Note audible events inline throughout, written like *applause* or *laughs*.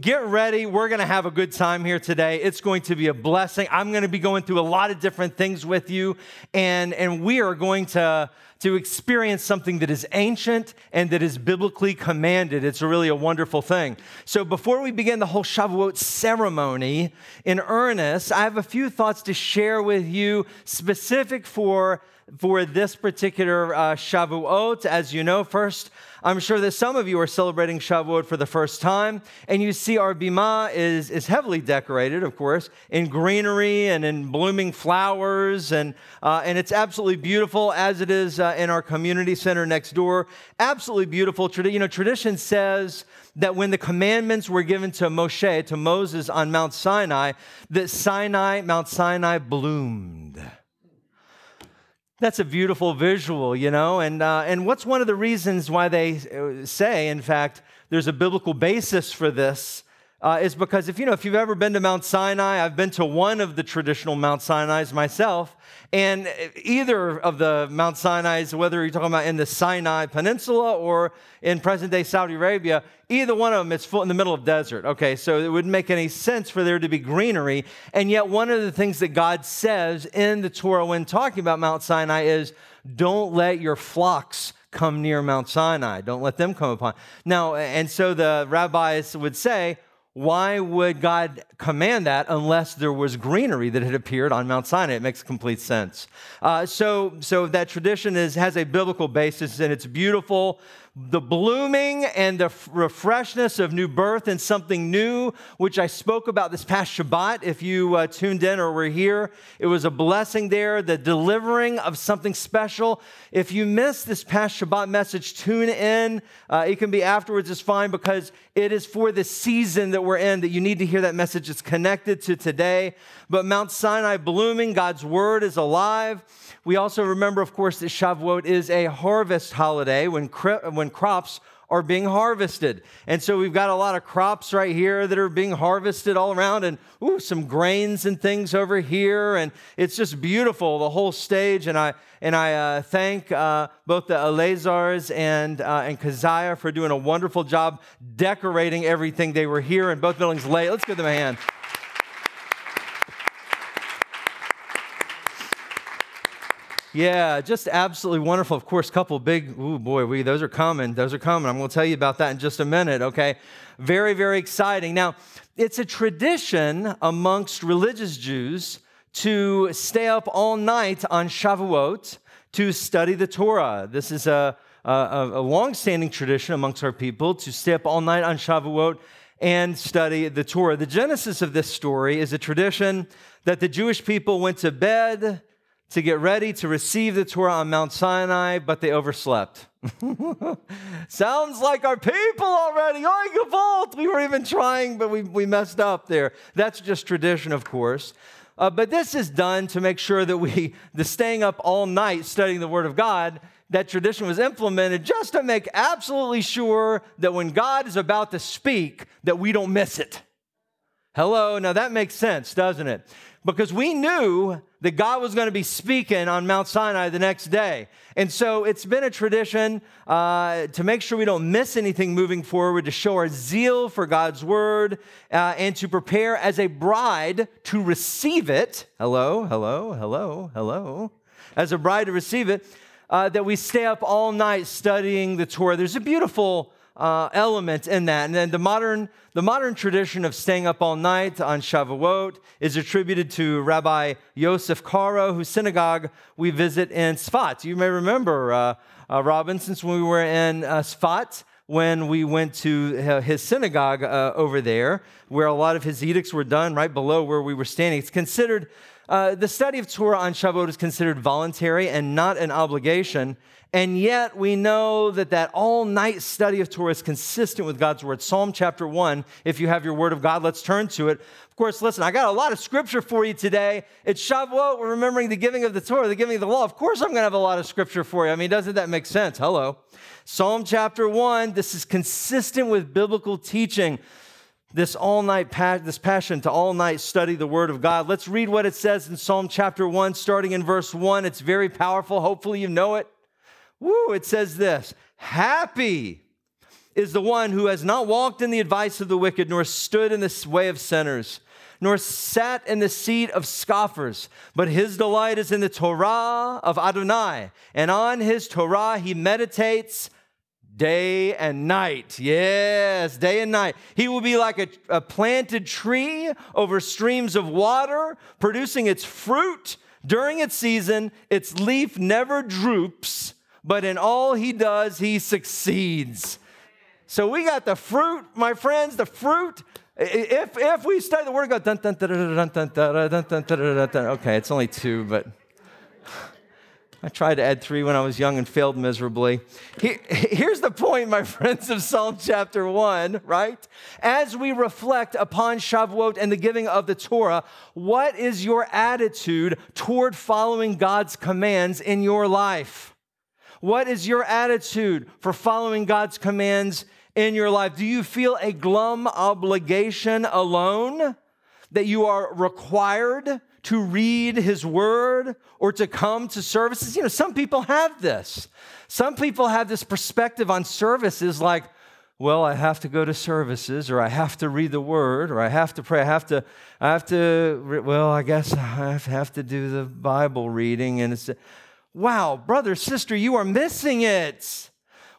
Get ready. We're going to have a good time here today. It's going to be a blessing. I'm going to be going through a lot of different things with you, and, and we are going to to experience something that is ancient and that is biblically commanded. It's really a wonderful thing. So, before we begin the whole Shavuot ceremony in earnest, I have a few thoughts to share with you specific for, for this particular uh, Shavuot. As you know, first, I'm sure that some of you are celebrating Shavuot for the first time, and you see our bima is, is heavily decorated, of course, in greenery and in blooming flowers, and, uh, and it's absolutely beautiful, as it is uh, in our community center next door. Absolutely beautiful. You know, tradition says that when the commandments were given to Moshe, to Moses on Mount Sinai, that Sinai, Mount Sinai bloomed. That's a beautiful visual, you know. And, uh, and what's one of the reasons why they uh, say, in fact, there's a biblical basis for this uh, is because if you know if you've ever been to Mount Sinai, I've been to one of the traditional Mount Sinai's myself, and either of the Mount Sinai's, whether you're talking about in the Sinai Peninsula or in present-day Saudi Arabia, either one of them, it's full in the middle of desert. Okay, so it wouldn't make any sense for there to be greenery, and yet one of the things that God says in the Torah when talking about Mount Sinai is, "Don't let your flocks." come near Mount Sinai. Don't let them come upon. Now, and so the rabbis would say, why would God command that unless there was greenery that had appeared on Mount Sinai? It makes complete sense. Uh, so, so that tradition is, has a biblical basis and it's beautiful the blooming and the refreshness of new birth and something new, which I spoke about this past Shabbat. If you uh, tuned in or were here, it was a blessing there, the delivering of something special. If you missed this past Shabbat message, tune in. Uh, it can be afterwards, it's fine because it is for the season that we're in that you need to hear that message. It's connected to today. But Mount Sinai blooming, God's word is alive. We also remember, of course, that Shavuot is a harvest holiday when, when crops are being harvested. And so we've got a lot of crops right here that are being harvested all around, and ooh, some grains and things over here. And it's just beautiful, the whole stage. And I, and I uh, thank uh, both the Elazars and, uh, and Keziah for doing a wonderful job decorating everything. They were here in both buildings late. Let's give them a hand. Yeah, just absolutely wonderful. Of course, couple big, ooh boy, we those are coming. Those are coming. I'm going to tell you about that in just a minute, okay? Very, very exciting. Now, it's a tradition amongst religious Jews to stay up all night on Shavuot to study the Torah. This is a, a, a long-standing tradition amongst our people to stay up all night on Shavuot and study the Torah. The genesis of this story is a tradition that the Jewish people went to bed to get ready to receive the Torah on Mount Sinai, but they overslept. *laughs* Sounds like our people already. Gavalt. We were even trying, but we, we messed up there. That's just tradition, of course. Uh, but this is done to make sure that we, *laughs* the staying up all night studying the Word of God, that tradition was implemented just to make absolutely sure that when God is about to speak, that we don't miss it. Hello, now that makes sense, doesn't it? Because we knew that God was going to be speaking on Mount Sinai the next day. And so it's been a tradition uh, to make sure we don't miss anything moving forward, to show our zeal for God's word, uh, and to prepare as a bride to receive it. Hello, hello, hello, hello. As a bride to receive it, uh, that we stay up all night studying the Torah. There's a beautiful uh, element in that. And then the modern, the modern tradition of staying up all night on Shavuot is attributed to Rabbi Yosef Karo, whose synagogue we visit in Sfat. You may remember, uh, uh, Robin, since we were in uh, Sfat, when we went to uh, his synagogue uh, over there, where a lot of his edicts were done right below where we were standing. It's considered, uh, the study of Torah on Shavuot is considered voluntary and not an obligation. And yet we know that that all night study of Torah is consistent with God's word. Psalm chapter 1, if you have your word of God, let's turn to it. Of course, listen, I got a lot of scripture for you today. It's Shavuot, we're remembering the giving of the Torah, the giving of the law. Of course, I'm going to have a lot of scripture for you. I mean, doesn't that make sense? Hello. Psalm chapter 1, this is consistent with biblical teaching. This all night, this passion to all night study the Word of God. Let's read what it says in Psalm chapter 1, starting in verse 1. It's very powerful. Hopefully, you know it. Woo, it says this Happy is the one who has not walked in the advice of the wicked, nor stood in the way of sinners, nor sat in the seat of scoffers, but his delight is in the Torah of Adonai, and on his Torah he meditates day and night. Yes, day and night. He will be like a, a, planted tree over streams of water, producing its fruit during its season. Its leaf never droops but in all he does, he succeeds. So we got the fruit, my friends, the fruit. If, if we study the word of God, okay, it's only two, but I tried to add three when I was young and failed miserably. Here's the point, my *laughs* friends, of Psalm chapter one, right? As we reflect upon Shavuot and the giving of the Torah, what is your attitude toward following God's commands in your life? What is your attitude for following God's commands in your life? Do you feel a glum obligation alone that you are required to read His Word or to come to services? You know, some people have this. Some people have this perspective on services like, well, I have to go to services, or I have to read the Word, or I have to pray. I have to, I have to. Well, I guess *laughs* I have to do the Bible reading, and it's. Wow, brother, sister, you are missing it.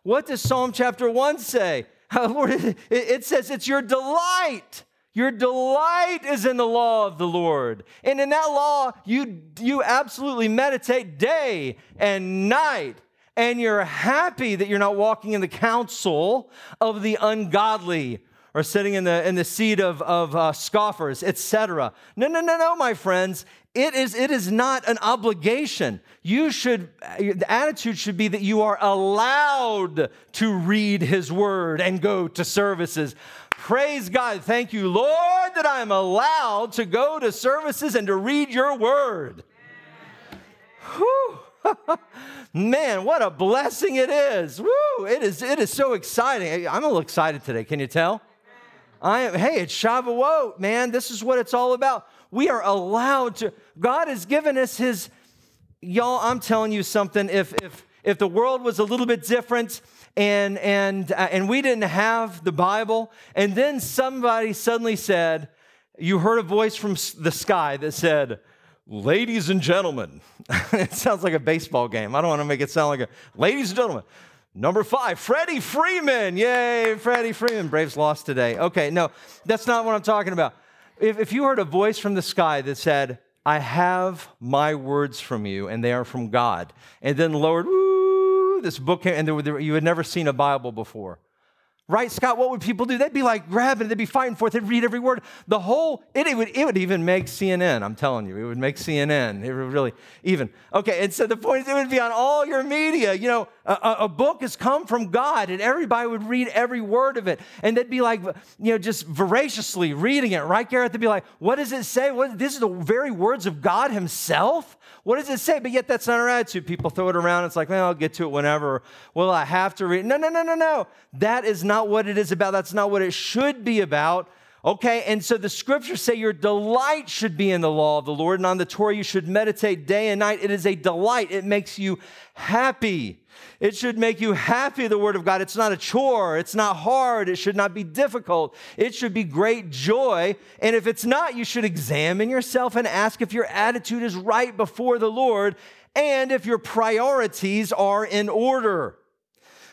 What does Psalm chapter 1 say? *laughs* Lord, It says it's your delight. Your delight is in the law of the Lord. And in that law, you, you absolutely meditate day and night. And you're happy that you're not walking in the counsel of the ungodly or sitting in the, in the seat of, of uh, scoffers, etc. No, no, no, no, my friends. It is, it is not an obligation. You should, the attitude should be that you are allowed to read His Word and go to services. Praise God. Thank you, Lord, that I'm allowed to go to services and to read your Word. *laughs* Man, what a blessing it is. Woo, it is, it is so exciting. I'm a little excited today. Can you tell? I am, hey, it's Shavuot, man. This is what it's all about. We are allowed to, God has given us his, y'all, I'm telling you something. If, if, if the world was a little bit different and, and, uh, and we didn't have the Bible, and then somebody suddenly said, you heard a voice from the sky that said, Ladies and gentlemen, *laughs* it sounds like a baseball game. I don't want to make it sound like a, ladies and gentlemen, Number five, Freddie Freeman. Yay, Freddie Freeman. Braves lost today. Okay, no, that's not what I'm talking about. If, if you heard a voice from the sky that said, I have my words from you, and they are from God, and then lowered, woo, this book and there, there, you had never seen a Bible before. Right, Scott? What would people do? They'd be like grabbing, they'd be fighting for it, they'd read every word. The whole, it, it, would, it would even make CNN, I'm telling you, it would make CNN. It would really even. Okay, and so the point is, it would be on all your media. You know, a, a book has come from God, and everybody would read every word of it. And they'd be like, you know, just voraciously reading it, right, Gareth? They'd be like, what does it say? What, this is the very words of God Himself? What does it say? But yet that's not our attitude. People throw it around. It's like, well, I'll get to it whenever. Well, I have to read. No, no, no, no, no. That is not what it is about. That's not what it should be about. Okay, and so the scriptures say your delight should be in the law of the Lord, and on the Torah you should meditate day and night. It is a delight, it makes you happy. It should make you happy, the Word of God. It's not a chore. It's not hard. It should not be difficult. It should be great joy. And if it's not, you should examine yourself and ask if your attitude is right before the Lord and if your priorities are in order.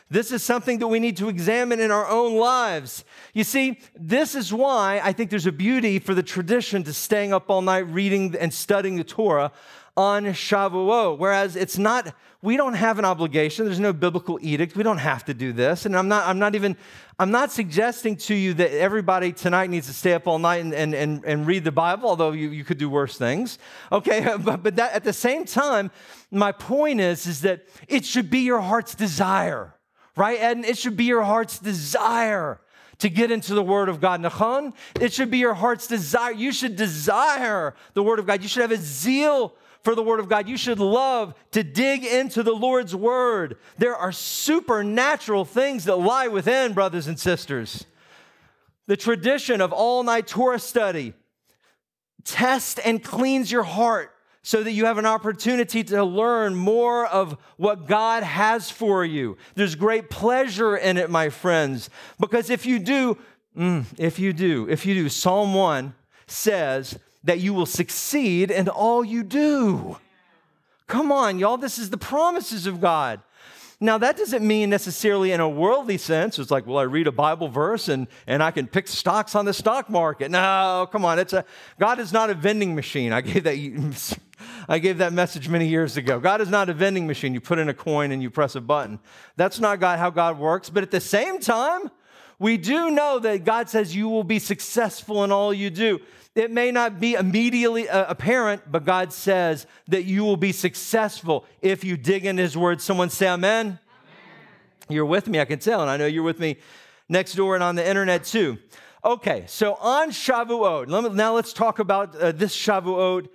This is something that we need to examine in our own lives. You see, this is why I think there's a beauty for the tradition to staying up all night reading and studying the Torah on Shavuot. Whereas it's not, we don't have an obligation. There's no biblical edict. We don't have to do this. And I'm not, I'm not even, I'm not suggesting to you that everybody tonight needs to stay up all night and, and, and, and read the Bible, although you, you could do worse things. Okay, *laughs* but, but that, at the same time, my point is, is that it should be your heart's desire, right? And it should be your heart's desire to get into the Word of God. Nachon, it should be your heart's desire. You should desire the Word of God. You should have a zeal for the Word of God. You should love to dig into the Lord's Word. There are supernatural things that lie within, brothers and sisters. The tradition of all night Torah study test and cleans your heart so that you have an opportunity to learn more of what God has for you. There's great pleasure in it, my friends, because if you do, mm, if you do, if you do, Psalm 1 says that you will succeed in all you do. Come on, y'all, this is the promises of God. Now, that doesn't mean necessarily in a worldly sense. It's like, well, I read a Bible verse and, and I can pick stocks on the stock market. No, come on. It's a, God is not a vending machine. I gave, that, *laughs* I gave that message many years ago. God is not a vending machine. You put in a coin and you press a button. That's not God, how God works. But at the same time, we do know that God says you will be successful in all you do. It may not be immediately uh, apparent, but God says that you will be successful if you dig in His Word. Someone say, Amen. amen. You're with me, I can tell, and I know you're with me next door and on the internet too. Okay, so on Shavuot, now let's talk about uh, this Shavuot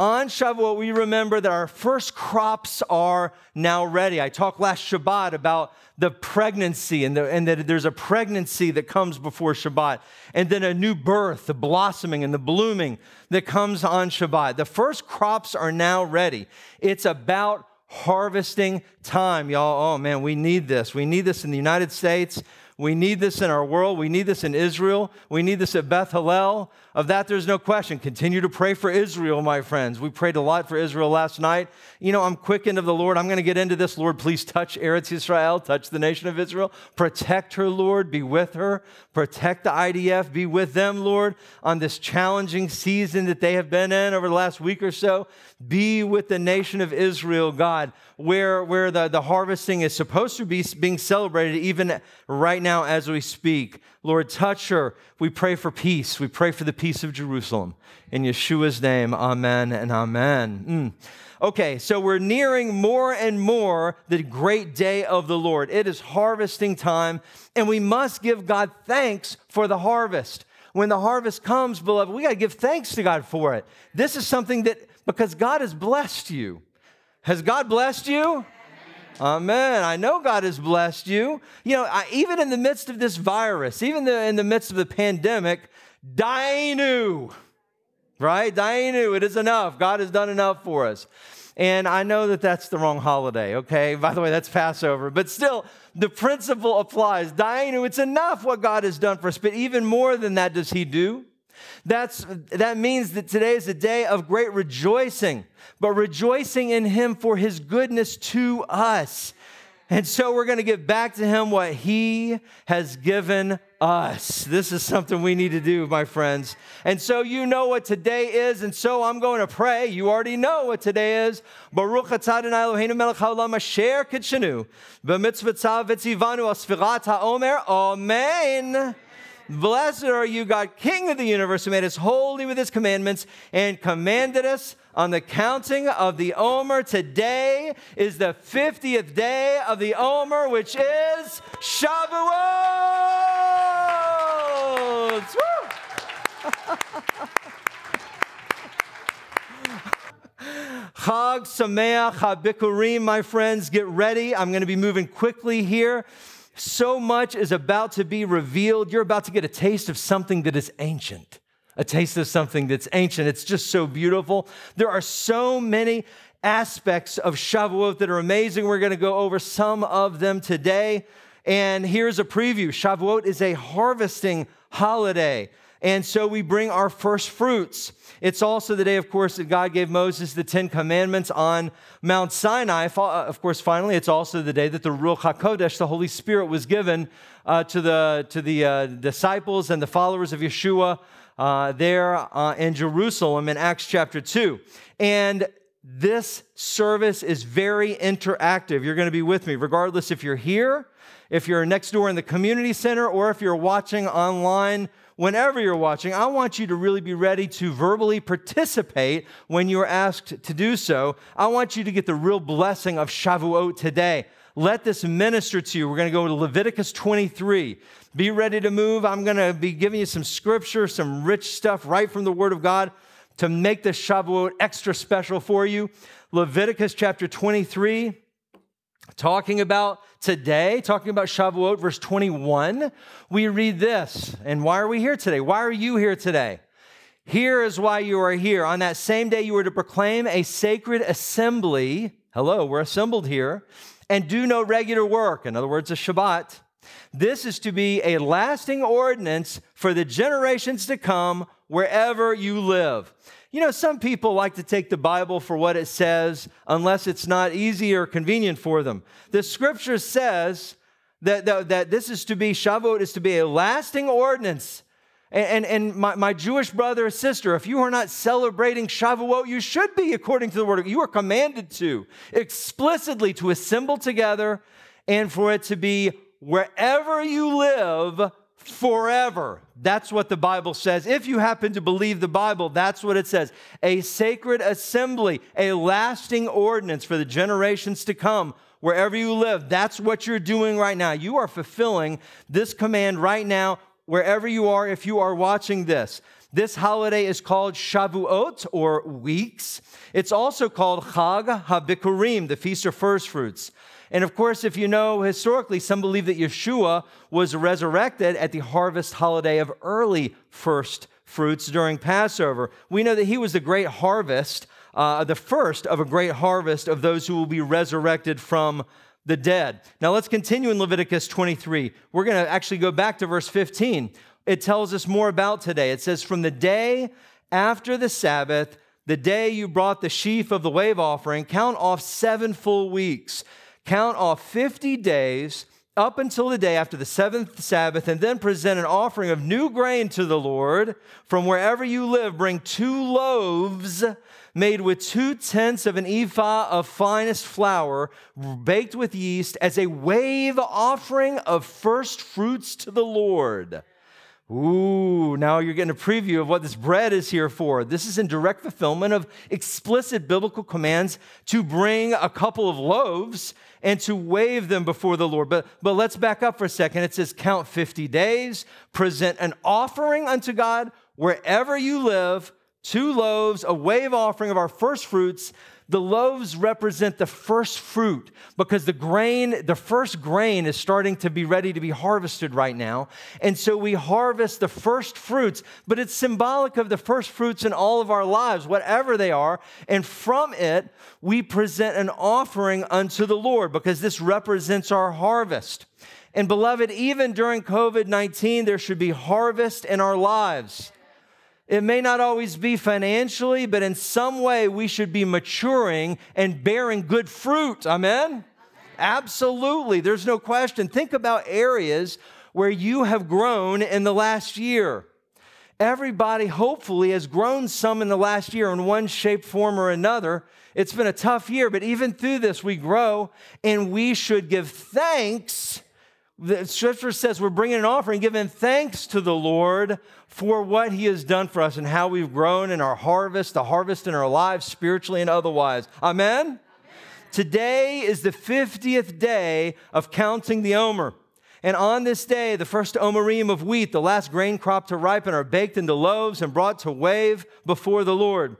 on Shavuot, we remember that our first crops are now ready. I talked last Shabbat about the pregnancy and, the, and that there's a pregnancy that comes before Shabbat, and then a new birth, the blossoming and the blooming that comes on Shabbat. The first crops are now ready. It's about harvesting time, y'all. Oh man, we need this. We need this in the United States. We need this in our world. We need this in Israel. We need this at Beth Hallel. Of that, there's no question. Continue to pray for Israel, my friends. We prayed a lot for Israel last night. You know, I'm quickened of the Lord. I'm going to get into this. Lord, please touch Eretz Israel, touch the nation of Israel. Protect her, Lord. Be with her. Protect the IDF. Be with them, Lord, on this challenging season that they have been in over the last week or so. Be with the nation of Israel, God, where, where the, the harvesting is supposed to be being celebrated even right now as we speak. Lord, touch her. We pray for peace. We pray for the peace of Jerusalem. In Yeshua's name, amen and amen. Mm. Okay, so we're nearing more and more the great day of the Lord. It is harvesting time, and we must give God thanks for the harvest. When the harvest comes, beloved, we got to give thanks to God for it. This is something that because God has blessed you. Has God blessed you? Amen. I know God has blessed you. You know, I, even in the midst of this virus, even the, in the midst of the pandemic, Dainu, right? Dainu, it is enough. God has done enough for us. And I know that that's the wrong holiday, okay? *laughs* By the way, that's Passover. But still, the principle applies. Dainu, it's enough what God has done for us. But even more than that, does He do? That's, that means that today is a day of great rejoicing, but rejoicing in Him for His goodness to us. And so we're going to give back to Him what He has given us. This is something we need to do, my friends. And so you know what today is, and so I'm going to pray. You already know what today is. Baruch atah Adonai Eloheinu melech haolam asher kitshenu b'mitzvotav v'tzivanu al ha'omer. Amen. Blessed are you, God, King of the universe, who made us holy with his commandments and commanded us on the counting of the Omer. Today is the 50th day of the Omer, which is Shavuot. *laughs* Chag Sameach HaBikurim, my friends, get ready. I'm going to be moving quickly here. So much is about to be revealed. You're about to get a taste of something that is ancient, a taste of something that's ancient. It's just so beautiful. There are so many aspects of Shavuot that are amazing. We're going to go over some of them today. And here's a preview Shavuot is a harvesting holiday. And so we bring our first fruits. It's also the day, of course, that God gave Moses the Ten Commandments on Mount Sinai. Uh, of course, finally, it's also the day that the Ruach HaKodesh, the Holy Spirit, was given uh, to the, to the uh, disciples and the followers of Yeshua uh, there uh, in Jerusalem in Acts chapter 2. And this service is very interactive. You're going to be with me, regardless if you're here, if you're next door in the community center, or if you're watching online whenever you're watching, I want you to really be ready to verbally participate when you're asked to do so. I want you to get the real blessing of Shavuot today. Let this minister to you. We're going to go to Leviticus 23. Be ready to move. I'm going to be giving you some scripture, some rich stuff right from the Word of God to make this Shavuot extra special for you. Leviticus chapter 23 talking about today, talking about Shavuot, verse 21, we read this. And why are we here today? Why are you here today? Here is why you are here. On that same day, you were to proclaim a sacred assembly. Hello, we're assembled here. And do no regular work. In other words, a Shabbat. This is to be a lasting ordinance for the generations to come wherever you live. You know, some people like to take the Bible for what it says unless it's not easy or convenient for them. The scripture says that, that, that this is to be, Shavuot is to be a lasting ordinance. And, and, and my, my Jewish brother or sister, if you are not celebrating Shavuot, you should be according to the word. You are commanded to, explicitly to assemble together and for it to be wherever you live forever. That's what the Bible says. If you happen to believe the Bible, that's what it says. A sacred assembly, a lasting ordinance for the generations to come, wherever you live. That's what you're doing right now. You are fulfilling this command right now, wherever you are, if you are watching this. This holiday is called Shavuot or weeks. It's also called Chag HaBikurim, the Feast of First Fruits. And of course, if you know historically, some believe that Yeshua was resurrected at the harvest holiday of early first fruits during Passover. We know that he was the great harvest, uh, the first of a great harvest of those who will be resurrected from the dead. Now let's continue in Leviticus 23. We're going to actually go back to verse 15. It tells us more about today. It says, From the day after the Sabbath, the day you brought the sheaf of the wave offering, count off seven full weeks count off 50 days up until the day after the seventh Sabbath, and then present an offering of new grain to the Lord. From wherever you live, bring two loaves made with two tenths of an ephah of finest flour, baked with yeast, as a wave offering of first fruits to the Lord. Ooh, now you're getting a preview of what this bread is here for. This is in direct fulfillment of explicit biblical commands to bring a couple of loaves and to wave them before the Lord. But, but let's back up for a second. It says, Count 50 days, present an offering unto God wherever you live, two loaves, a wave offering of our first fruits the loaves represent the first fruit because the grain, the first grain is starting to be ready to be harvested right now. And so we harvest the first fruits, but it's symbolic of the first fruits in all of our lives, whatever they are. And from it, we present an offering unto the Lord because this represents our harvest. And beloved, even during COVID 19, there should be harvest in our lives. It may not always be financially, but in some way we should be maturing and bearing good fruit. Amen? Absolutely. There's no question. Think about areas where you have grown in the last year. Everybody, hopefully, has grown some in the last year in one shape, form, or another. It's been a tough year, but even through this, we grow and we should give thanks the scripture says we're bringing an offering, giving thanks to the Lord for what he has done for us and how we've grown in our harvest, the harvest in our lives, spiritually and otherwise. Amen? Amen. Today is the 50th day of counting the Omer. And on this day, the first omerim of wheat, the last grain crop to ripen, are baked into loaves and brought to wave before the Lord.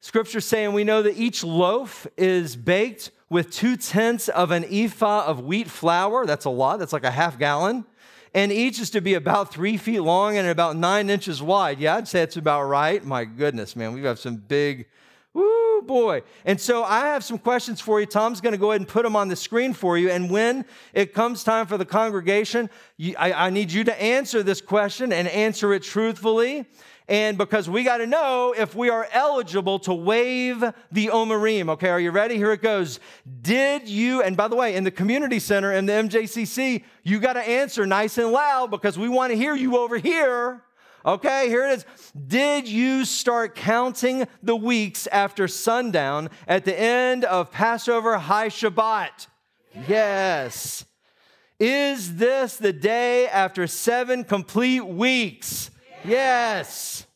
Scripture saying we know that each loaf is baked with two tenths of an ephah of wheat flour. That's a lot, that's like a half gallon. And each is to be about three feet long and about nine inches wide. Yeah, I'd say it's about right. My goodness, man, we have some big, woo, boy. And so I have some questions for you. Tom's going to go ahead and put them on the screen for you. And when it comes time for the congregation, I, I need you to answer this question and answer it truthfully. And because we got to know if we are eligible to wave the Omerim. Okay, are you ready? Here it goes. Did you, and by the way, in the community center in the MJCC, you got to answer nice and loud because we want to hear you over here. Okay, here it is. Did you start counting the weeks after sundown at the end of Passover High Shabbat? Yes. Is this the day after seven complete weeks? Yes.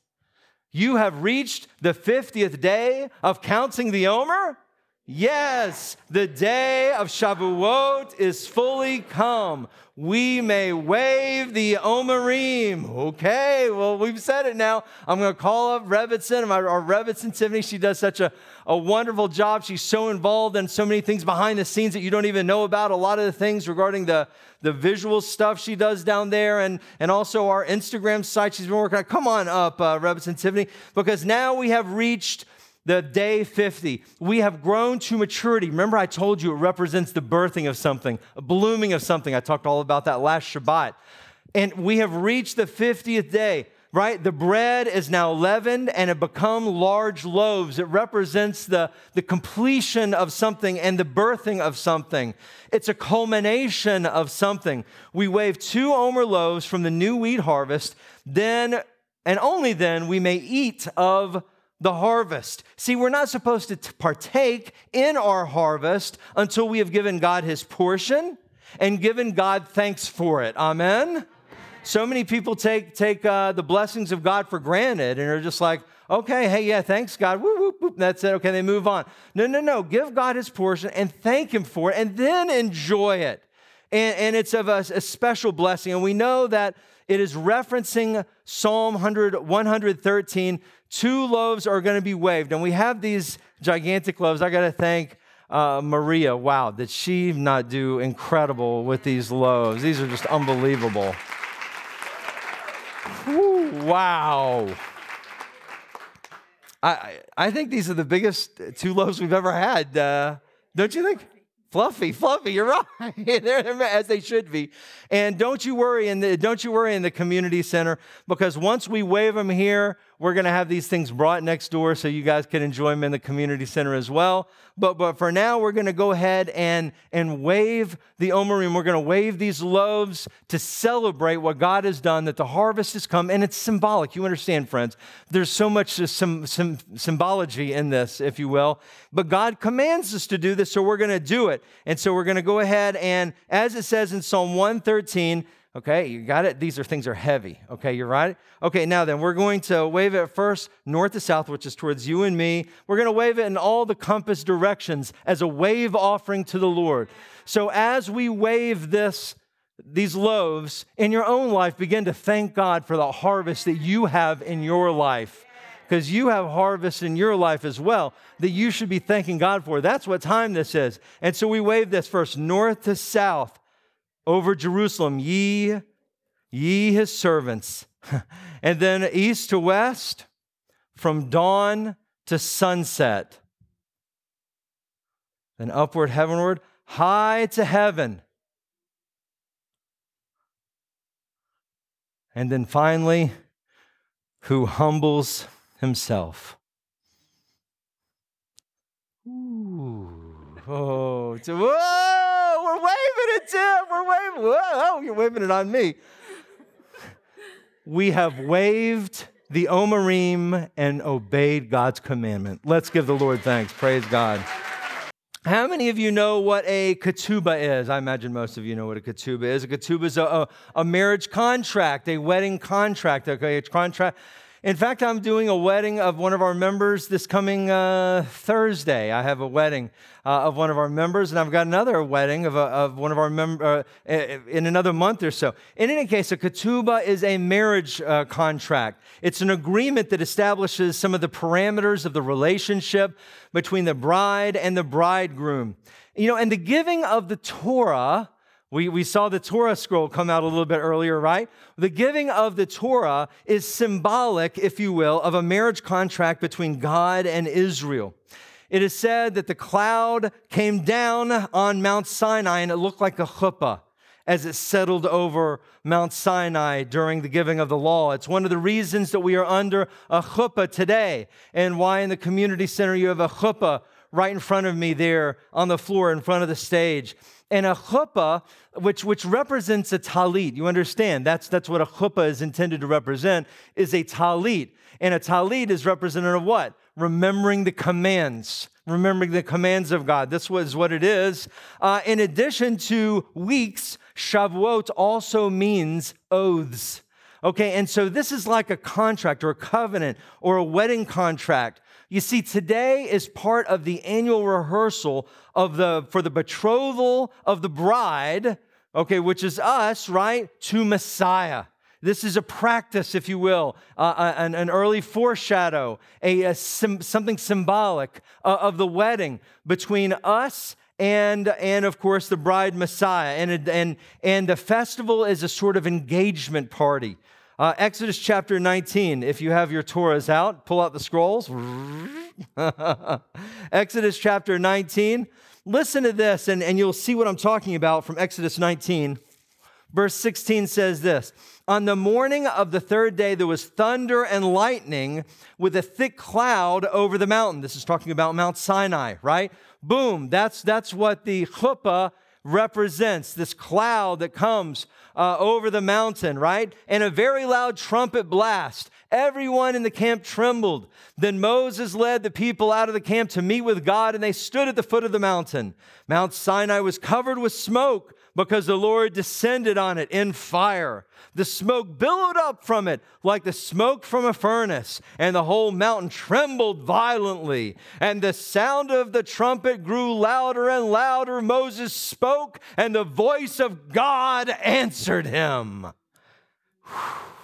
You have reached the 50th day of counting the Omer? Yes, the day of Shavuot is fully come. We may wave the Omerim. Okay, well, we've said it now. I'm going to call up Rebbetzin, our, Rebbetzin Tiffany. She does such a, a wonderful job. She's so involved in so many things behind the scenes that you don't even know about. A lot of the things regarding the, the visual stuff she does down there and, and also our Instagram site she's been working on. Come on up, uh, Rebbetzin Tiffany, because now we have reached the day 50. We have grown to maturity. Remember, I told you it represents the birthing of something, a blooming of something. I talked all about that last Shabbat. And we have reached the 50th day, right? The bread is now leavened and it become large loaves. It represents the, the completion of something and the birthing of something. It's a culmination of something. We wave two omer loaves from the new wheat harvest, then and only then we may eat of the harvest. See, we're not supposed to partake in our harvest until we have given God his portion and given God thanks for it. Amen? So many people take, take uh, the blessings of God for granted and are just like, okay, hey, yeah, thanks, God. Woo, woo, woo. That's it. Okay, they move on. No, no, no. Give God his portion and thank him for it and then enjoy it. And, and it's of a, a special blessing. And we know that it is referencing Psalm 100, 113 two loaves are going to be waved. And we have these gigantic loaves. I got to thank uh, Maria. Wow, did she not do incredible with these loaves? These are just unbelievable. Wow. I, I think these are the biggest two loaves we've ever had. Uh, don't you think? Fluffy, fluffy. You're right. *laughs* they're, as they should be. And don't you worry in the don't you worry in the community center because once we wave them here, we're going to have these things brought next door so you guys can enjoy them in the community center as well. But, but for now, we're going to go ahead and, and wave the Omerim. We're going to wave these loaves to celebrate what God has done, that the harvest has come. And it's symbolic. You understand, friends. There's so much uh, some, some symbology in this, if you will. But God commands us to do this, so we're going to do it. And so we're going to go ahead and, as it says in Psalm 113, Okay, you got it? These are things are heavy. Okay, you're right. Okay, now then, we're going to wave it first north to south, which is towards you and me. We're going to wave it in all the compass directions as a wave offering to the Lord. So as we wave this, these loaves in your own life, begin to thank God for the harvest that you have in your life. Because you have harvest in your life as well that you should be thanking God for. That's what time this is. And so we wave this first north to south over Jerusalem, ye, ye his servants. *laughs* and then east to west, from dawn to sunset. Then upward, heavenward, high to heaven. And then finally, who humbles himself. Ooh. Oh, whoa, we're waving it, Tim. We're waving. Whoa, you're waving it on me. We have waved the Omerim and obeyed God's commandment. Let's give the Lord thanks. Praise God. How many of you know what a ketubah is? I imagine most of you know what a ketubah is. A ketubah is a, a, a marriage contract, a wedding contract. Okay, a contract in fact, I'm doing a wedding of one of our members this coming uh, Thursday. I have a wedding uh, of one of our members, and I've got another wedding of, a, of one of our members uh, in another month or so. In any case, a ketubah is a marriage uh, contract. It's an agreement that establishes some of the parameters of the relationship between the bride and the bridegroom. You know, and the giving of the Torah we, we saw the Torah scroll come out a little bit earlier, right? The giving of the Torah is symbolic, if you will, of a marriage contract between God and Israel. It is said that the cloud came down on Mount Sinai and it looked like a chuppah as it settled over Mount Sinai during the giving of the law. It's one of the reasons that we are under a chuppah today and why in the community center you have a chuppah right in front of me there on the floor in front of the stage. And a chuppah, which, which represents a talit, you understand, that's, that's what a chuppah is intended to represent, is a talit. And a talit is representative of what? Remembering the commands remembering the commands of God. This was what it is. Uh, in addition to weeks, Shavuot also means oaths. Okay, and so this is like a contract or a covenant or a wedding contract. You see, today is part of the annual rehearsal of the for the betrothal of the bride, okay, which is us, right, to Messiah. This is a practice, if you will, uh, uh an, an, early foreshadow, a, a sim, something symbolic uh, of the wedding between us and, and of course, the bride Messiah. And, and, and the festival is a sort of engagement party. Uh, Exodus chapter 19, if you have your Torahs out, pull out the scrolls. *laughs* Exodus chapter 19. Listen to this, and, and you'll see what I'm talking about from Exodus 19. Verse 16 says this On the morning of the third day, there was thunder and lightning with a thick cloud over the mountain. This is talking about Mount Sinai, right? Boom, that's, that's what the chuppah represents this cloud that comes uh, over the mountain, right? And a very loud trumpet blast. Everyone in the camp trembled. Then Moses led the people out of the camp to meet with God, and they stood at the foot of the mountain. Mount Sinai was covered with smoke because the Lord descended on it in fire. The smoke billowed up from it like the smoke from a furnace, and the whole mountain trembled violently. And the sound of the trumpet grew louder and louder. Moses spoke, and the voice of God answered him.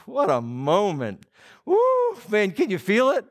What a moment. Woo, man, can you feel it?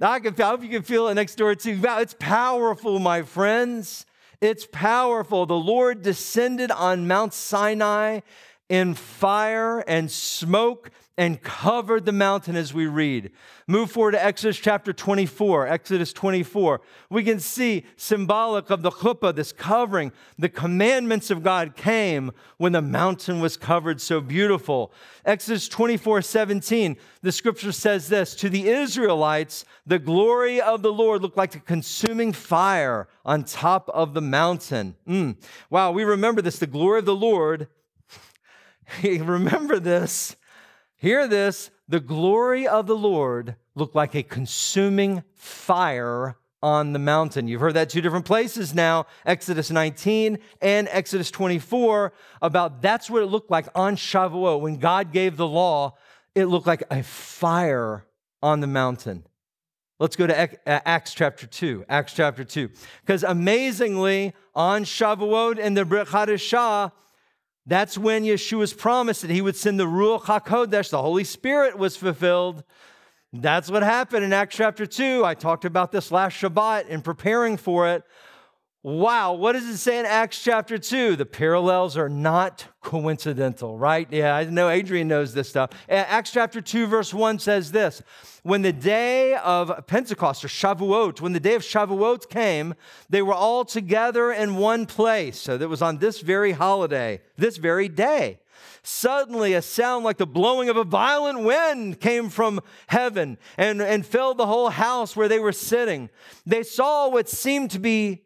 I, can, feel, I hope you can feel it next door too. Wow, it's powerful, my friends. It's powerful. The Lord descended on Mount Sinai in fire and smoke and covered the mountain as we read. Move forward to Exodus chapter 24, Exodus 24. We can see symbolic of the chuppah, this covering. The commandments of God came when the mountain was covered so beautiful. Exodus 24, 17, the scripture says this To the Israelites, the glory of the Lord looked like a consuming fire on top of the mountain. Mm. Wow, we remember this. The glory of the Lord, *laughs* remember this Hear this the glory of the Lord looked like a consuming fire on the mountain. You've heard that two different places now, Exodus 19 and Exodus 24, about that's what it looked like on Shavuot. When God gave the law, it looked like a fire on the mountain. Let's go to uh, Acts chapter 2. Acts chapter 2. Because amazingly, on Shavuot in the Brit Hadashah, that's when Yeshua's promise that he would send the Ruach HaKodesh, the Holy Spirit, was fulfilled. That's what happened in Acts chapter 2. I talked about this last Shabbat in preparing for it. Wow, what does it say in Acts chapter 2? The parallels are not coincidental, right? Yeah, I know Adrian knows this stuff. Acts chapter 2, verse 1 says this When the day of Pentecost or Shavuot, when the day of Shavuot came, they were all together in one place. So that was on this very holiday, this very day. Suddenly, a sound like the blowing of a violent wind came from heaven and, and filled the whole house where they were sitting. They saw what seemed to be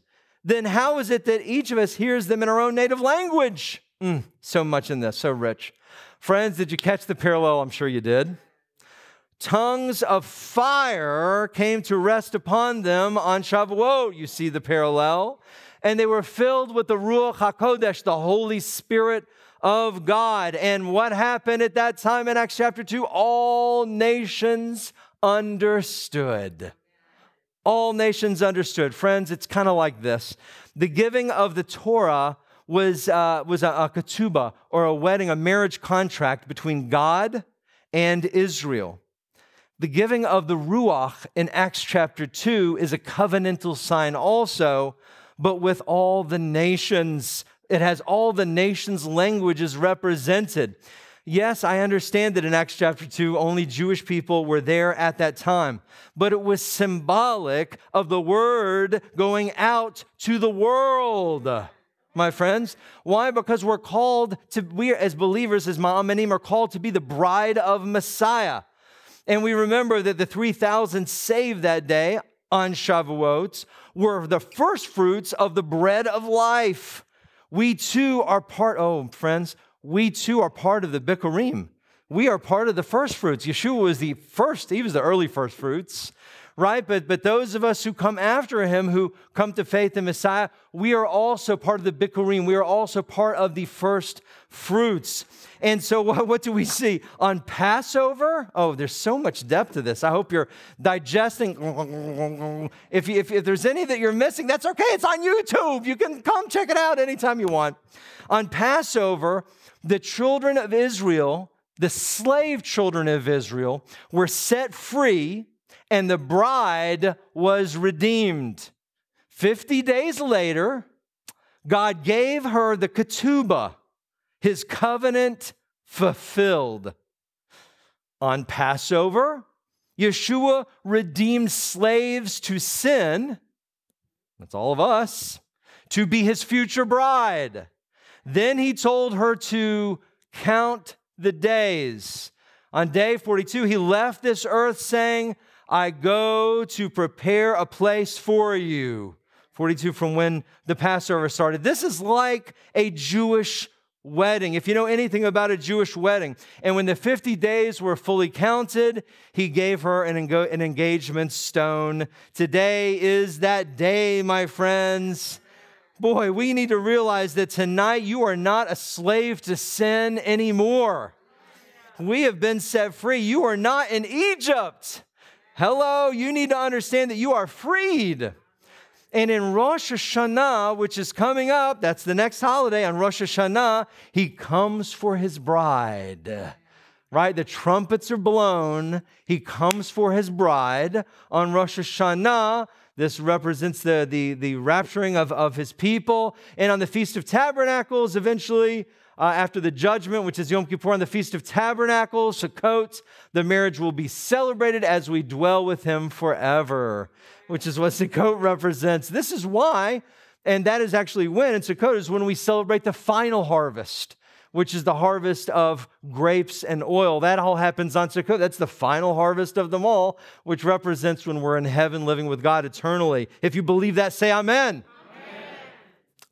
Then how is it that each of us hears them in our own native language? Mm, so much in this, so rich. Friends, did you catch the parallel? I'm sure you did. Tongues of fire came to rest upon them on Shavuot. You see the parallel. And they were filled with the Ruach HaKodesh, the Holy Spirit of God. And what happened at that time in Acts chapter 2? All nations understood all nations understood. Friends, it's kind of like this the giving of the Torah was, uh, was a, a ketubah, or a wedding, a marriage contract between God and Israel. The giving of the Ruach in Acts chapter 2 is a covenantal sign also, but with all the nations. It has all the nations' languages represented. Yes, I understand that in Acts chapter 2, only Jewish people were there at that time, but it was symbolic of the word going out to the world, my friends. Why? Because we're called to, we as believers, as Ma'aminim, are called to be the bride of Messiah. And we remember that the 3,000 saved that day on Shavuot were the first fruits of the bread of life. We too are part, oh, friends, we too are part of the Bikurim. We are part of the first fruits. Yeshua was the first, he was the early first fruits, right? But, but those of us who come after him, who come to faith in Messiah, we are also part of the Bikurim. We are also part of the first fruits. And so, *laughs* what, what do we see? On Passover, oh, there's so much depth to this. I hope you're digesting. If, if, if there's any that you're missing, that's okay. It's on YouTube. You can come check it out anytime you want. On Passover, the children of Israel, the slave children of Israel, were set free and the bride was redeemed. 50 days later, God gave her the ketubah, his covenant fulfilled. On Passover, Yeshua redeemed slaves to sin, that's all of us, to be his future bride. Then he told her to count the days. On day 42, he left this earth saying, I go to prepare a place for you. 42 from when the Passover started. This is like a Jewish wedding. If you know anything about a Jewish wedding, and when the 50 days were fully counted, he gave her an, an engagement stone. Today is that day, my friends. Boy, we need to realize that tonight you are not a slave to sin anymore. We have been set free. You are not in Egypt. Hello, you need to understand that you are freed. And in Rosh Hashanah, which is coming up, that's the next holiday on Rosh Hashanah, he comes for his bride. Right? The trumpets are blown. He comes for his bride. On Rosh Hashanah, this represents the, the, the rapturing of, of his people. And on the Feast of Tabernacles, eventually, uh, after the judgment, which is Yom Kippur, on the Feast of Tabernacles, Sukkot, the marriage will be celebrated as we dwell with him forever, which is what *laughs* Sukkot represents. This is why, and that is actually when in Sukkot is when we celebrate the final harvest which is the harvest of grapes and oil. That all happens on Sukkot. That's the final harvest of them all, which represents when we're in heaven living with God eternally. If you believe that, say amen.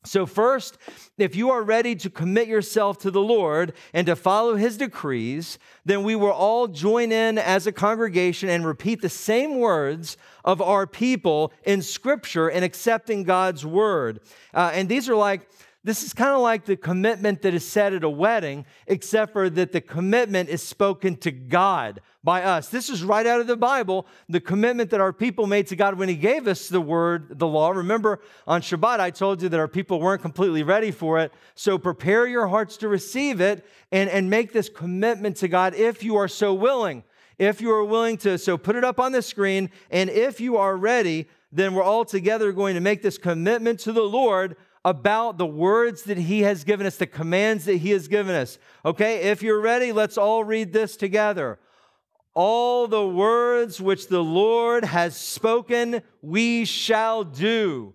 So, first, if you are ready to commit yourself to the Lord and to follow his decrees, then we will all join in as a congregation and repeat the same words of our people in Scripture and accepting God's word. Uh, and these are like, this is kind of like the commitment that is said at a wedding, except for that the commitment is spoken to God by us. This is right out of the Bible, the commitment that our people made to God when He gave us the word, the law. Remember on Shabbat, I told you that our people weren't completely ready for it. So prepare your hearts to receive it and, and make this commitment to God if you are so willing. If you are willing to, so put it up on the screen. And if you are ready, then we're all together going to make this commitment to the Lord about the words that he has given us, the commands that he has given us. Okay, if you're ready, let's all read this together. All the words which the Lord has spoken, we shall do.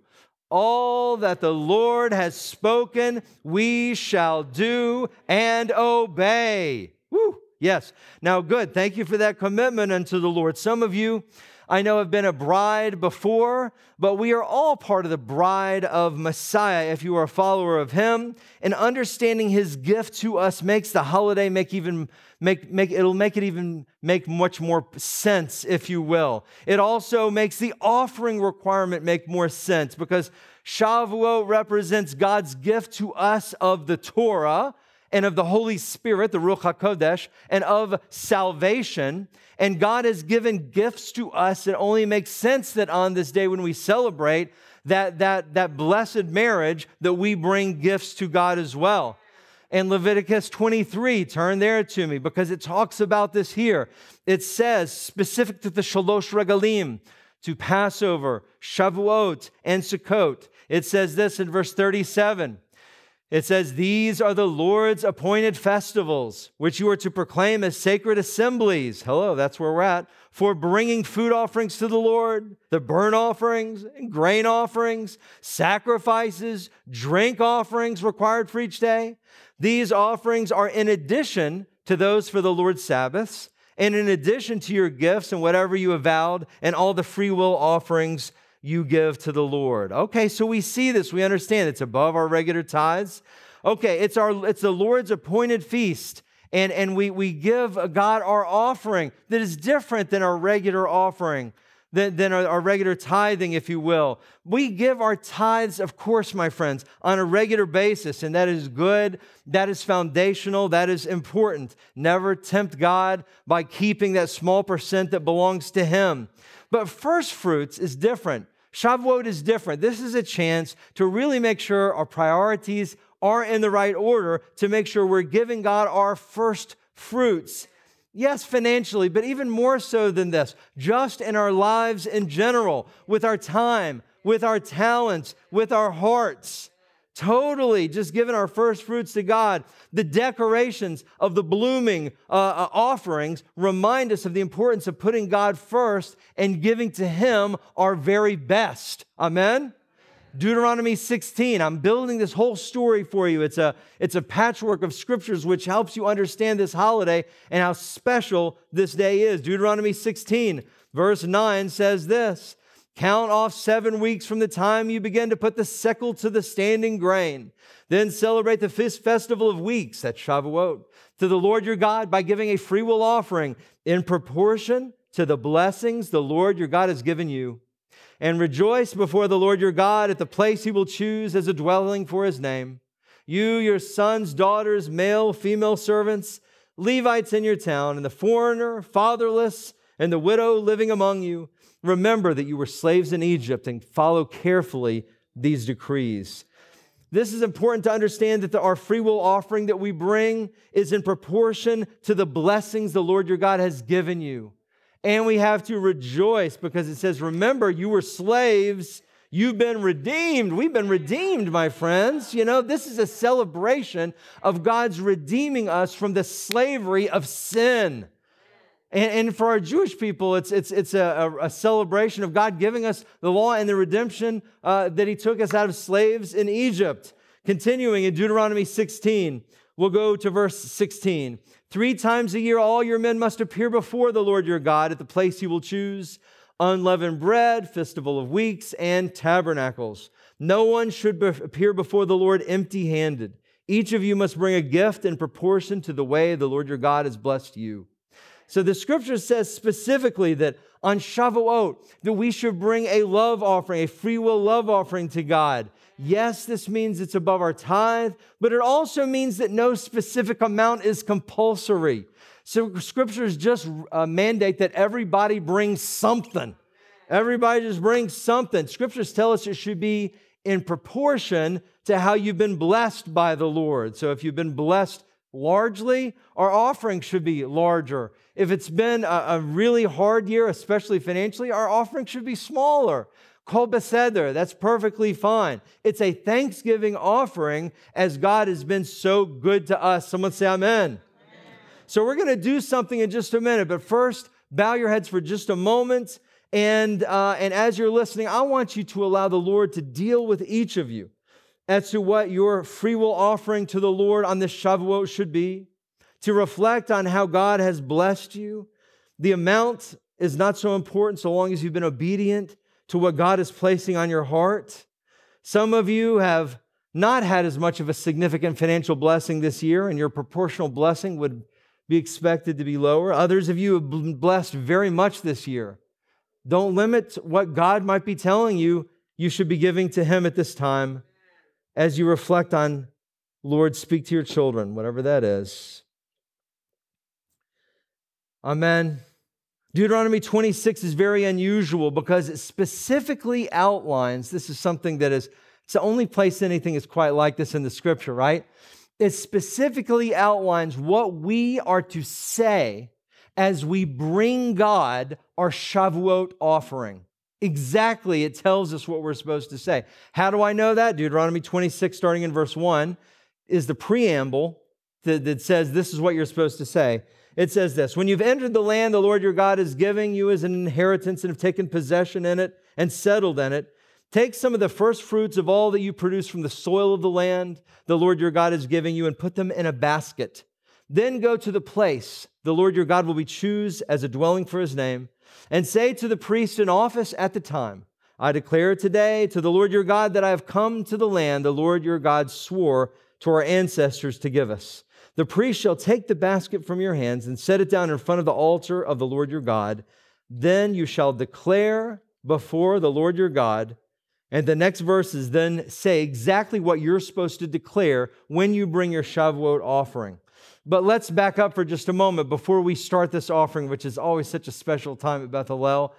All that the Lord has spoken, we shall do and obey. Woo! Yes. Now, good. Thank you for that commitment unto the Lord. Some of you, I know have been a bride before, but we are all part of the bride of Messiah if you are a follower of him. And understanding his gift to us makes the holiday make even make, make it'll make it even make much more sense, if you will. It also makes the offering requirement make more sense because Shavuot represents God's gift to us of the Torah and of the Holy Spirit, the Ruach HaKodesh, and of salvation. And God has given gifts to us. It only makes sense that on this day when we celebrate that, that, that blessed marriage, that we bring gifts to God as well. And Leviticus 23, turn there to me because it talks about this here. It says, specific to the Shalosh Regalim, to Passover, Shavuot, and Sukkot. It says this in verse 37 it says, These are the Lord's appointed festivals, which you are to proclaim as sacred assemblies. Hello, that's where we're at. For bringing food offerings to the Lord, the burnt offerings, and grain offerings, sacrifices, drink offerings required for each day. These offerings are in addition to those for the Lord's Sabbaths, and in addition to your gifts and whatever you have vowed, and all the free will offerings you give to the Lord. Okay, so we see this, we understand it's above our regular tithes. Okay, it's our it's the Lord's appointed feast. And, and we, we give God our offering that is different than our regular offering, than, than our, our regular tithing, if you will. We give our tithes, of course, my friends, on a regular basis, and that is good, that is foundational, that is important. Never tempt God by keeping that small percent that belongs to Him. But first fruits is different. Shavuot is different. This is a chance to really make sure our priorities are in the right order, to make sure we're giving God our first fruits. Yes, financially, but even more so than this, just in our lives in general, with our time, with our talents, with our hearts. Totally just giving our first fruits to God. The decorations of the blooming uh, uh, offerings remind us of the importance of putting God first and giving to Him our very best. Amen? Deuteronomy 16. I'm building this whole story for you. It's a, it's a patchwork of scriptures which helps you understand this holiday and how special this day is. Deuteronomy 16, verse 9 says this Count off seven weeks from the time you begin to put the sickle to the standing grain. Then celebrate the fifth festival of weeks, that's Shavuot, to the Lord your God by giving a freewill offering in proportion to the blessings the Lord your God has given you. And rejoice before the Lord your God at the place he will choose as a dwelling for his name. You, your sons, daughters, male, female servants, Levites in your town, and the foreigner, fatherless, and the widow living among you Remember that you were slaves in Egypt and follow carefully these decrees. This is important to understand that the, our free will offering that we bring is in proportion to the blessings the Lord your God has given you. And we have to rejoice because it says, Remember, you were slaves. You've been redeemed. We've been redeemed, my friends. You know, this is a celebration of God's redeeming us from the slavery of sin. And, and for our Jewish people, it's, it's, it's a, a, celebration of God giving us the law and the redemption uh, that He took us out of slaves in Egypt. Continuing in Deuteronomy 16, we'll go to verse 16. Three times a year, all your men must appear before the Lord your God at the place He will choose unleavened bread, festival of weeks, and tabernacles. No one should be- appear before the Lord empty handed. Each of you must bring a gift in proportion to the way the Lord your God has blessed you. So the scripture says specifically that on Shavuot that we should bring a love offering, a free will love offering to God. Yes, this means it's above our tithe, but it also means that no specific amount is compulsory. So scriptures just uh, mandate that everybody brings something. Everybody just brings something. Scriptures tell us it should be in proportion to how you've been blessed by the Lord. So if you've been blessed largely, our offering should be larger. If it's been a, a really hard year, especially financially, our offering should be smaller. Kol beseder, that's perfectly fine. It's a thanksgiving offering as God has been so good to us. Someone say amen. amen. So we're going to do something in just a minute, but first, bow your heads for just a moment. And, uh, and as you're listening, I want you to allow the Lord to deal with each of you as to what your free will offering to the Lord on this Shavuot should be, to reflect on how God has blessed you. The amount is not so important so long as you've been obedient to what God is placing on your heart. Some of you have not had as much of a significant financial blessing this year, and your proportional blessing would be expected to be lower. Others of you have been blessed very much this year. Don't limit what God might be telling you you should be giving to Him at this time as you reflect on Lord, speak to your children, whatever that is. Amen. Deuteronomy 26 is very unusual because it specifically outlines this is something that is, it's the only place anything is quite like this in the scripture, right? It specifically outlines what we are to say as we bring God our Shavuot offering. Exactly, it tells us what we're supposed to say. How do I know that? Deuteronomy 26, starting in verse 1, is the preamble that, that says this is what you're supposed to say. It says this When you've entered the land the Lord your God is giving you as an inheritance and have taken possession in it and settled in it, take some of the first fruits of all that you produce from the soil of the land the Lord your God is giving you and put them in a basket. Then go to the place the Lord your God will be choose as a dwelling for his name, and say to the priest in office at the time, I declare today to the Lord your God that I have come to the land the Lord your God swore to our ancestors to give us. The priest shall take the basket from your hands and set it down in front of the altar of the Lord your God. Then you shall declare before the Lord your God. And the next verses then say exactly what you're supposed to declare when you bring your Shavuot offering. But let's back up for just a moment before we start this offering, which is always such a special time at Beth Hallel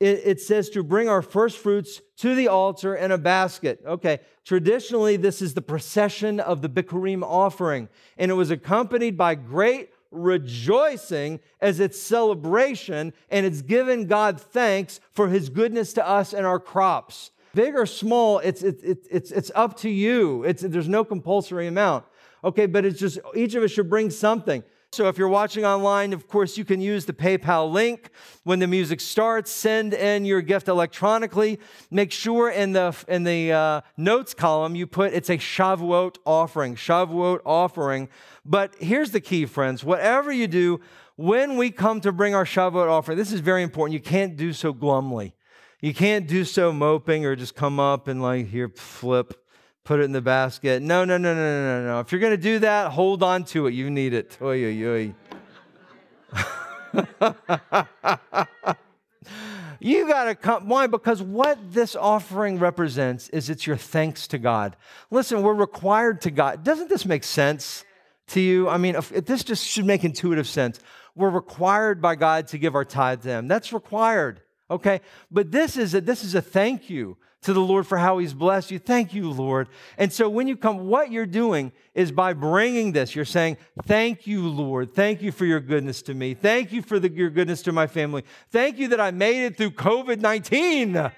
it, it says to bring our first fruits to the altar in a basket. Okay, traditionally, this is the procession of the Bikurim offering, and it was accompanied by great rejoicing as its celebration, and it's given God thanks for his goodness to us and our crops. Big or small, it's, it, it, it's, it's up to you. It's, there's no compulsory amount. Okay, but it's just each of us should bring something. So if you're watching online, of course, you can use the PayPal link. When the music starts, send in your gift electronically. Make sure in the, in the uh, notes column you put it's a Shavuot offering, Shavuot offering. But here's the key, friends. Whatever you do, when we come to bring our Shavuot offering, this is very important. You can't do so glumly. You can't do so moping or just come up and like here flip put it in the basket. No, no, no, no, no, no, no. If you're going to do that, hold on to it. You need it. Oy, oy, oy. *laughs* you got to come. Why? Because what this offering represents is it's your thanks to God. Listen, we're required to God. Doesn't this make sense to you? I mean, if, if this just should make intuitive sense. We're required by God to give our tithe to Him. That's required. Okay, but this is a, this is a thank you to the Lord for how He's blessed you. Thank you, Lord. And so when you come, what you're doing is by bringing this, you're saying, Thank you, Lord. Thank you for your goodness to me. Thank you for the, your goodness to my family. Thank you that I made it through COVID 19.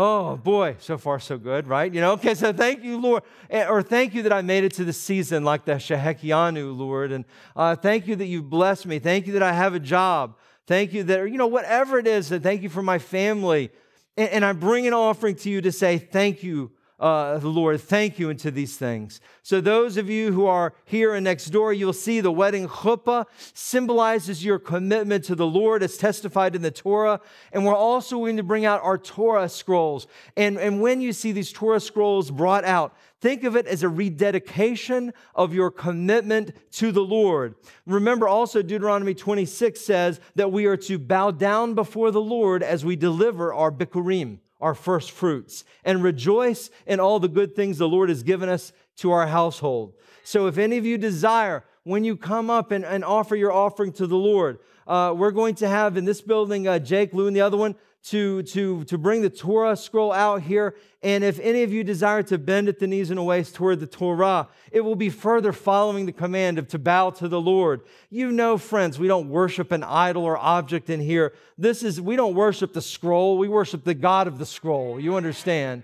Oh boy, so far so good, right? You know, okay, so thank you, Lord. Or thank you that I made it to the season like the Shehecheyanu, Lord. And uh, thank you that you've blessed me. Thank you that I have a job. Thank you that, you know, whatever it is, that thank you for my family. And, I'm bringing an offering to you to say thank you, uh, the Lord, thank you into these things. So, those of you who are here and next door, you'll see the wedding chuppah symbolizes your commitment to the Lord as testified in the Torah. And we're also going to bring out our Torah scrolls. And, and when you see these Torah scrolls brought out, Think of it as a rededication of your commitment to the Lord. Remember also, Deuteronomy 26 says that we are to bow down before the Lord as we deliver our bikurim, our first fruits, and rejoice in all the good things the Lord has given us to our household. So if any of you desire, when you come up and, and offer your offering to the Lord, uh, we're going to have in this building, uh, Jake, Lou, and the other one, to, to, to bring the Torah scroll out here. And if any of you desire to bend at the knees and the waist toward the Torah, it will be further following the command of to bow to the Lord. You know, friends, we don't worship an idol or object in here. This is, we don't worship the scroll, we worship the God of the scroll. You understand?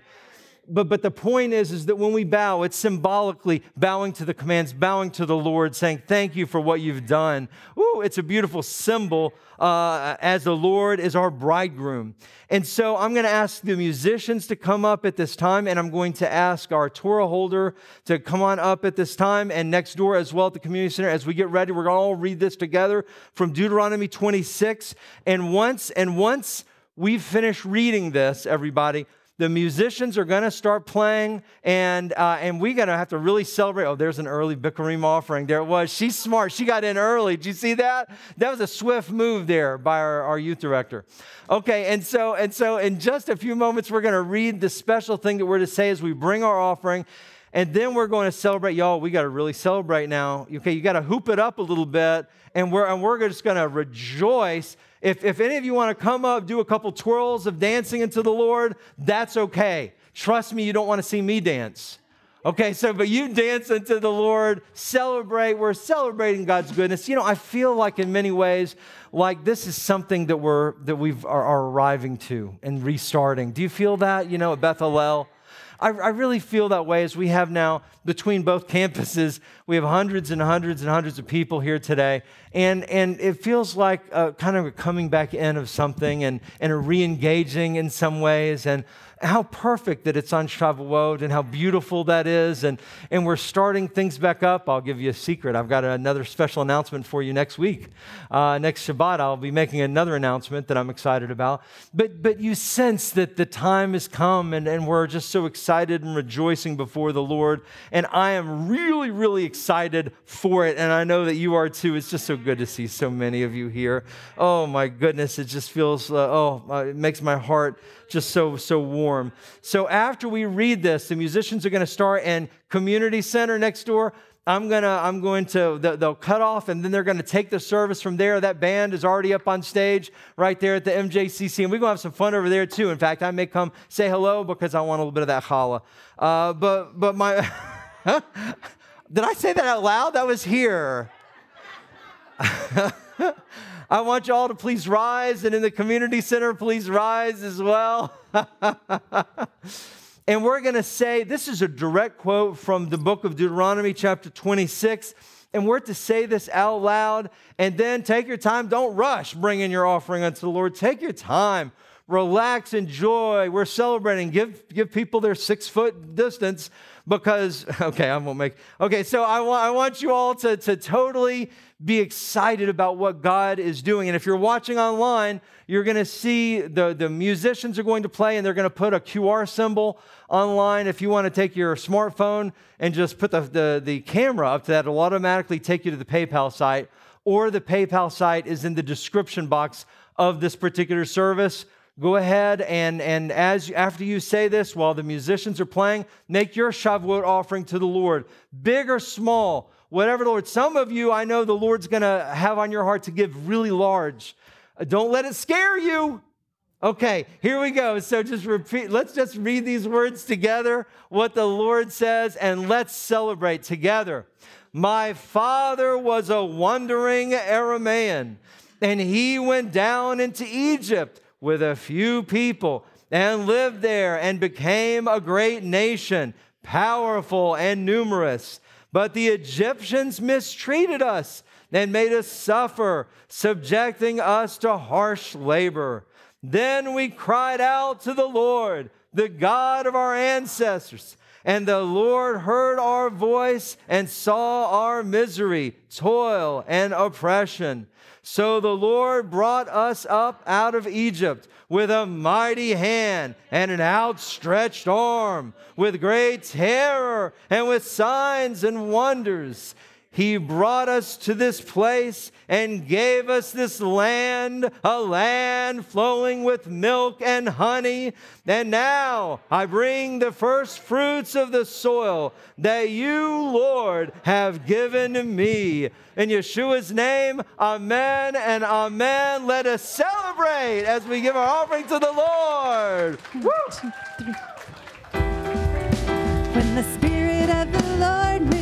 But, but the point is, is that when we bow, it's symbolically bowing to the commands, bowing to the Lord, saying, Thank you for what you've done. Ooh, it's a beautiful symbol uh, as the Lord is our bridegroom. And so I'm going to ask the musicians to come up at this time, and I'm going to ask our Torah holder to come on up at this time, and next door as well at the community center. As we get ready, we're going to all read this together from Deuteronomy 26. And once, and once we've finished reading this, everybody, the musicians are going to start playing, and, uh, and we're going to have to really celebrate. Oh, there's an early Bikurim offering. There it was. She's smart. She got in early. Did you see that? That was a swift move there by our, our youth director. Okay, and so, and so in just a few moments, we're going to read the special thing that we're to say as we bring our offering. And then we're going to celebrate. Y'all, we got to really celebrate now. Okay, you got to hoop it up a little bit, and we're, and we're just going to rejoice. If, if any of you want to come up, do a couple twirls of dancing into the Lord, that's okay. Trust me, you don't want to see me dance. Okay, so but you dance into the Lord, celebrate. We're celebrating God's goodness. You know, I feel like in many ways, like this is something that we're that we've are, are arriving to and restarting. Do you feel that? You know, at Beth Hallel? I, I really feel that way as we have now between both *laughs* campuses. We have hundreds and hundreds and hundreds of people here today. And, and it feels like a, kind of a coming back in of something and, and a re engaging in some ways. And how perfect that it's on Shavuot and how beautiful that is. And, and we're starting things back up. I'll give you a secret. I've got another special announcement for you next week. Uh, next Shabbat, I'll be making another announcement that I'm excited about. But, but you sense that the time has come and, and we're just so excited and rejoicing before the Lord. And I am really, really excited for it. And I know that you are too. It's just so good to see so many of you here. Oh my goodness. It just feels, uh, oh, uh, it makes my heart just so, so warm. So after we read this, the musicians are going to start and community center next door. I'm gonna, I'm going to, they'll cut off and then they're gonna take the service from there. That band is already up on stage right there at the MJCC, and we're gonna have some fun over there too. In fact, I may come say hello because I want a little bit of that challah. Uh, but, but my, *laughs* did I say that out loud? That was here. *laughs* I want you all to please rise, and in the community center, please rise as well. *laughs* and we're going to say this is a direct quote from the book of Deuteronomy, chapter 26. And we're to say this out loud and then take your time. Don't rush bringing your offering unto the Lord. Take your time relax, enjoy. We're celebrating. Give, give people their six foot distance because, *laughs* okay, I won't make, okay, so I want, I want you all to, to totally be excited about what God is doing. And if you're watching online, you're going to see the, the musicians are going to play and they're going to put a QR symbol online. If you want to take your smartphone and just put the, the, the camera up to that, it'll automatically take you to the PayPal site, or the PayPal site is in the description box of this particular service go ahead and, and as after you say this while the musicians are playing make your shavuot offering to the lord big or small whatever the Lord. Some of you, I know the Lord's going to have on your heart to give really large. Uh, don't let it scare you. Okay, here we go. So just repeat, let's just read these words together, what the Lord says, and let's celebrate together. My father was a wandering Aramaean, and he went down into Egypt with a few people and lived there and became a great nation, powerful and numerous. But the Egyptians mistreated us and made us suffer, subjecting us to harsh labor. Then we cried out to the Lord, the God of our ancestors. And the Lord heard our voice and saw our misery, toil, and oppression. So the Lord brought us up out of Egypt with a mighty hand and an outstretched arm, with great terror and with signs and wonders. He brought us to this place and gave us this land, a land flowing with milk and honey. And now I bring the first fruits of the soil that you, Lord, have given me. In Yeshua's name, amen and amen. Let us celebrate as we give our offering to the Lord. Woo! When the Spirit of the Lord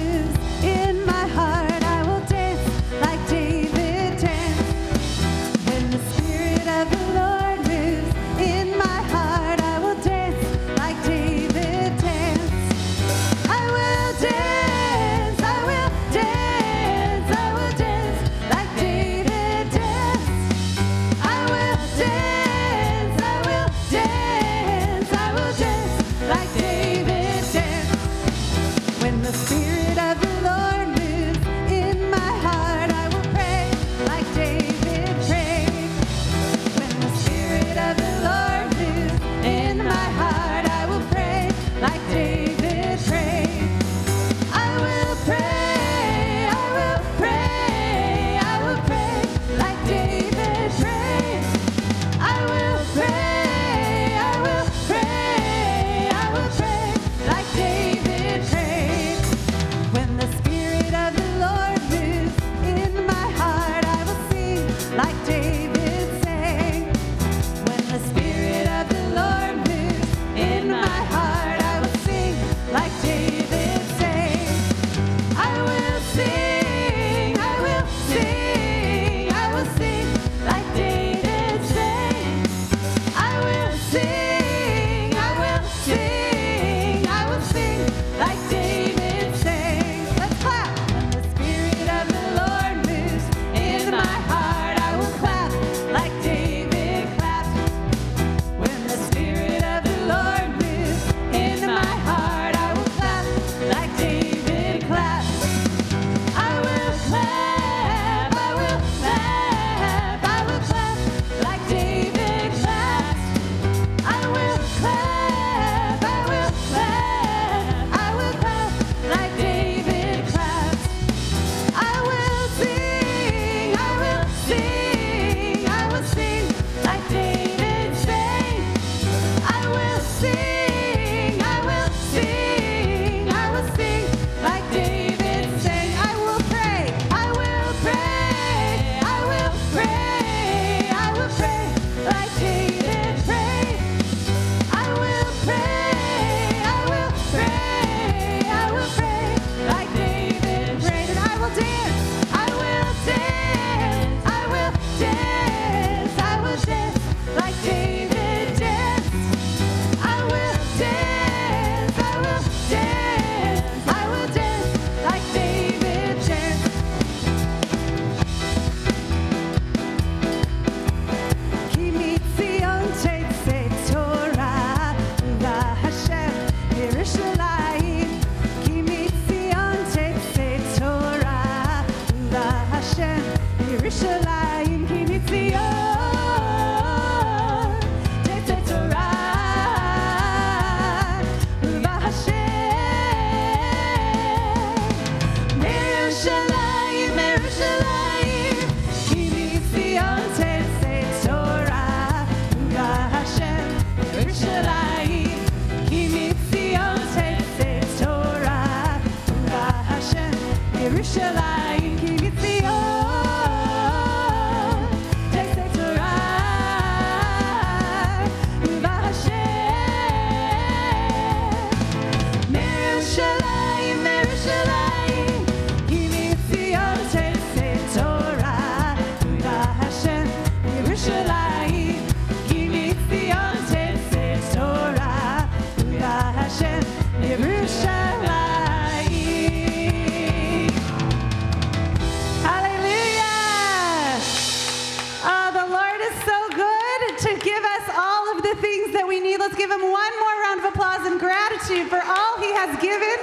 for all he has given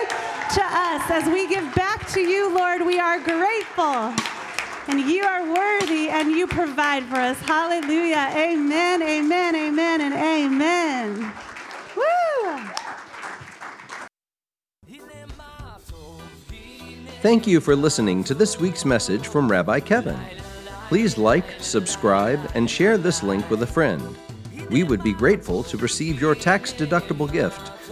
to us. As we give back to you, Lord, we are grateful. And you are worthy and you provide for us. Hallelujah. Amen, amen, amen, and amen. Woo! Thank you for listening to this week's message from Rabbi Kevin. Please like, subscribe, and share this link with a friend. We would be grateful to receive your tax deductible gift